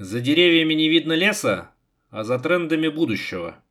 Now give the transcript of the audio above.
За деревьями не видно леса, а за трендами будущего.